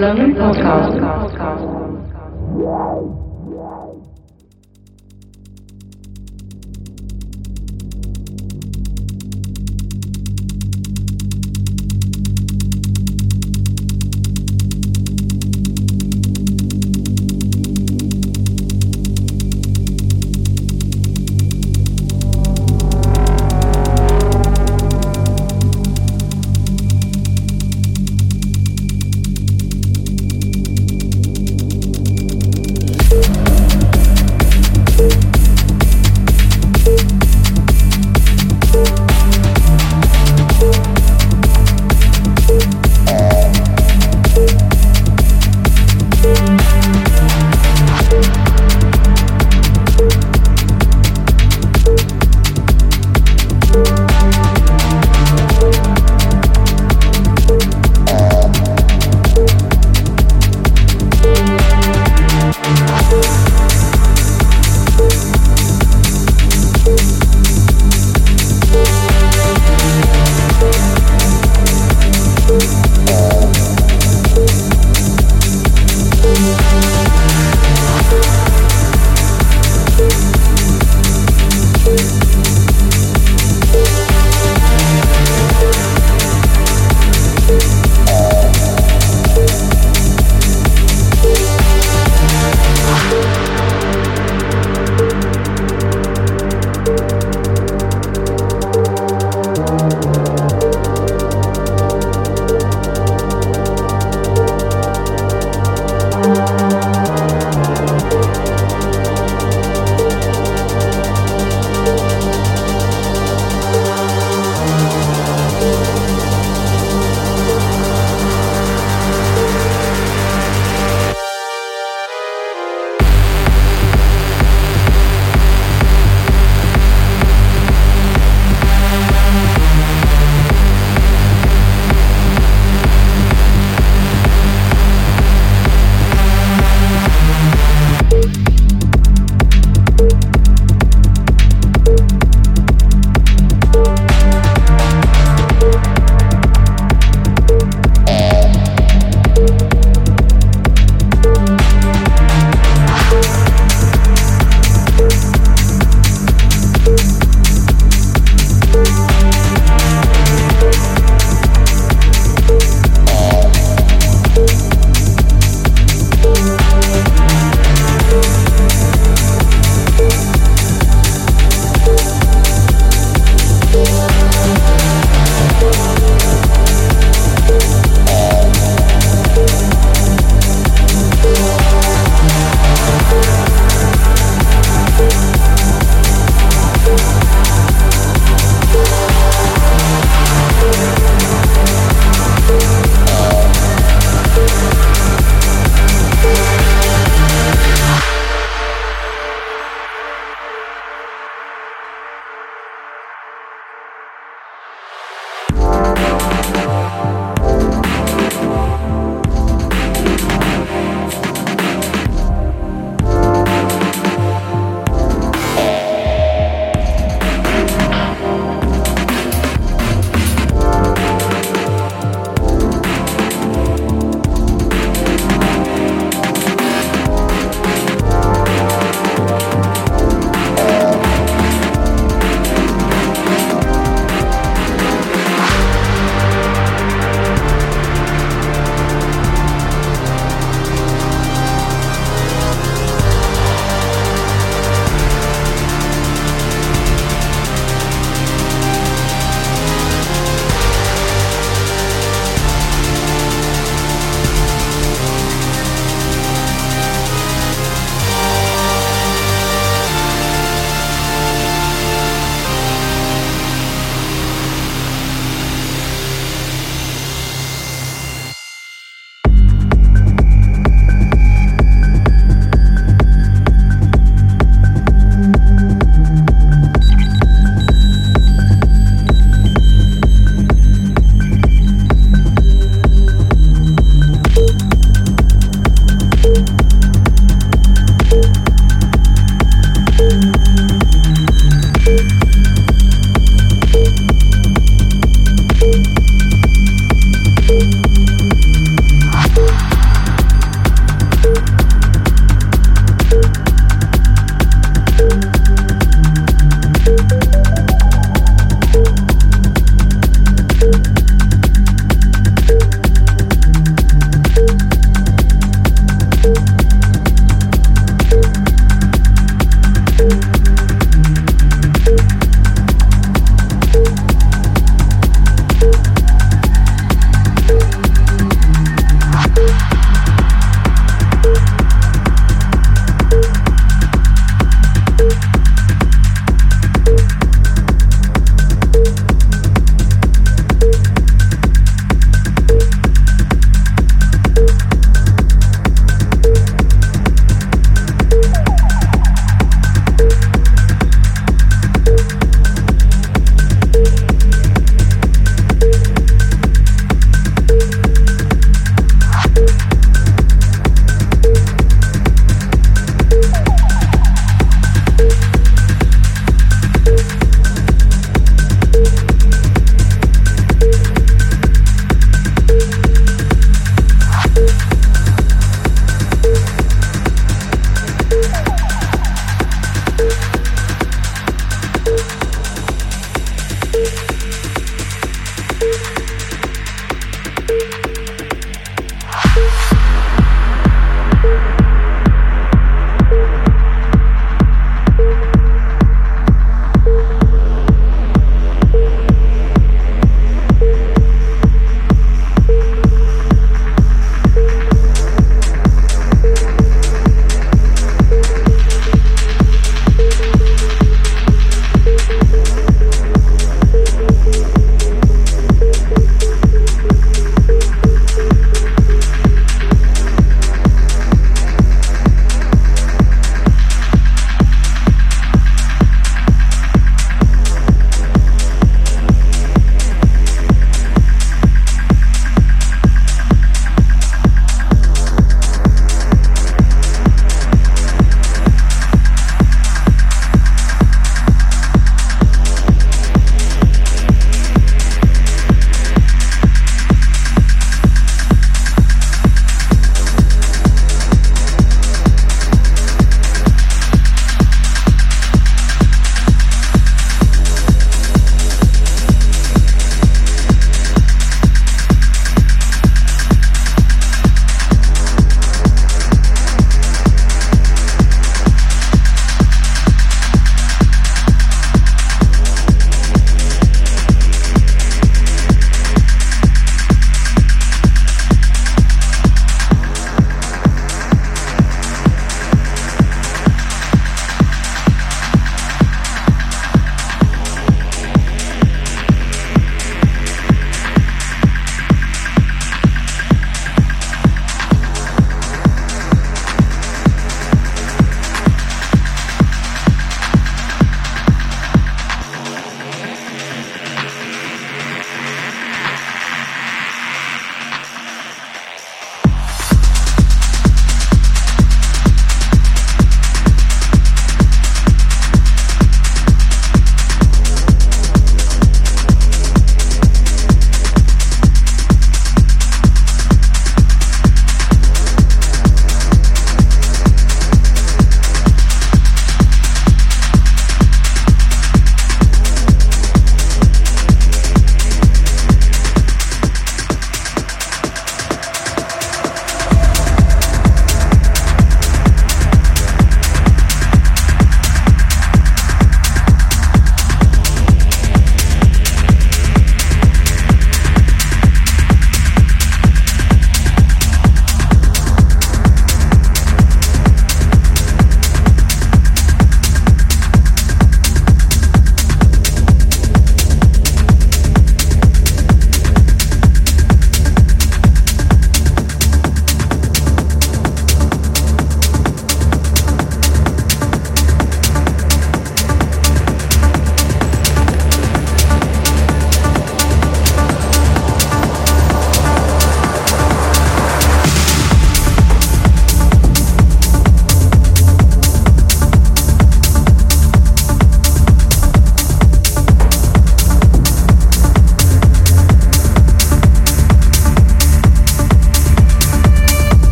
Islamic Podcast.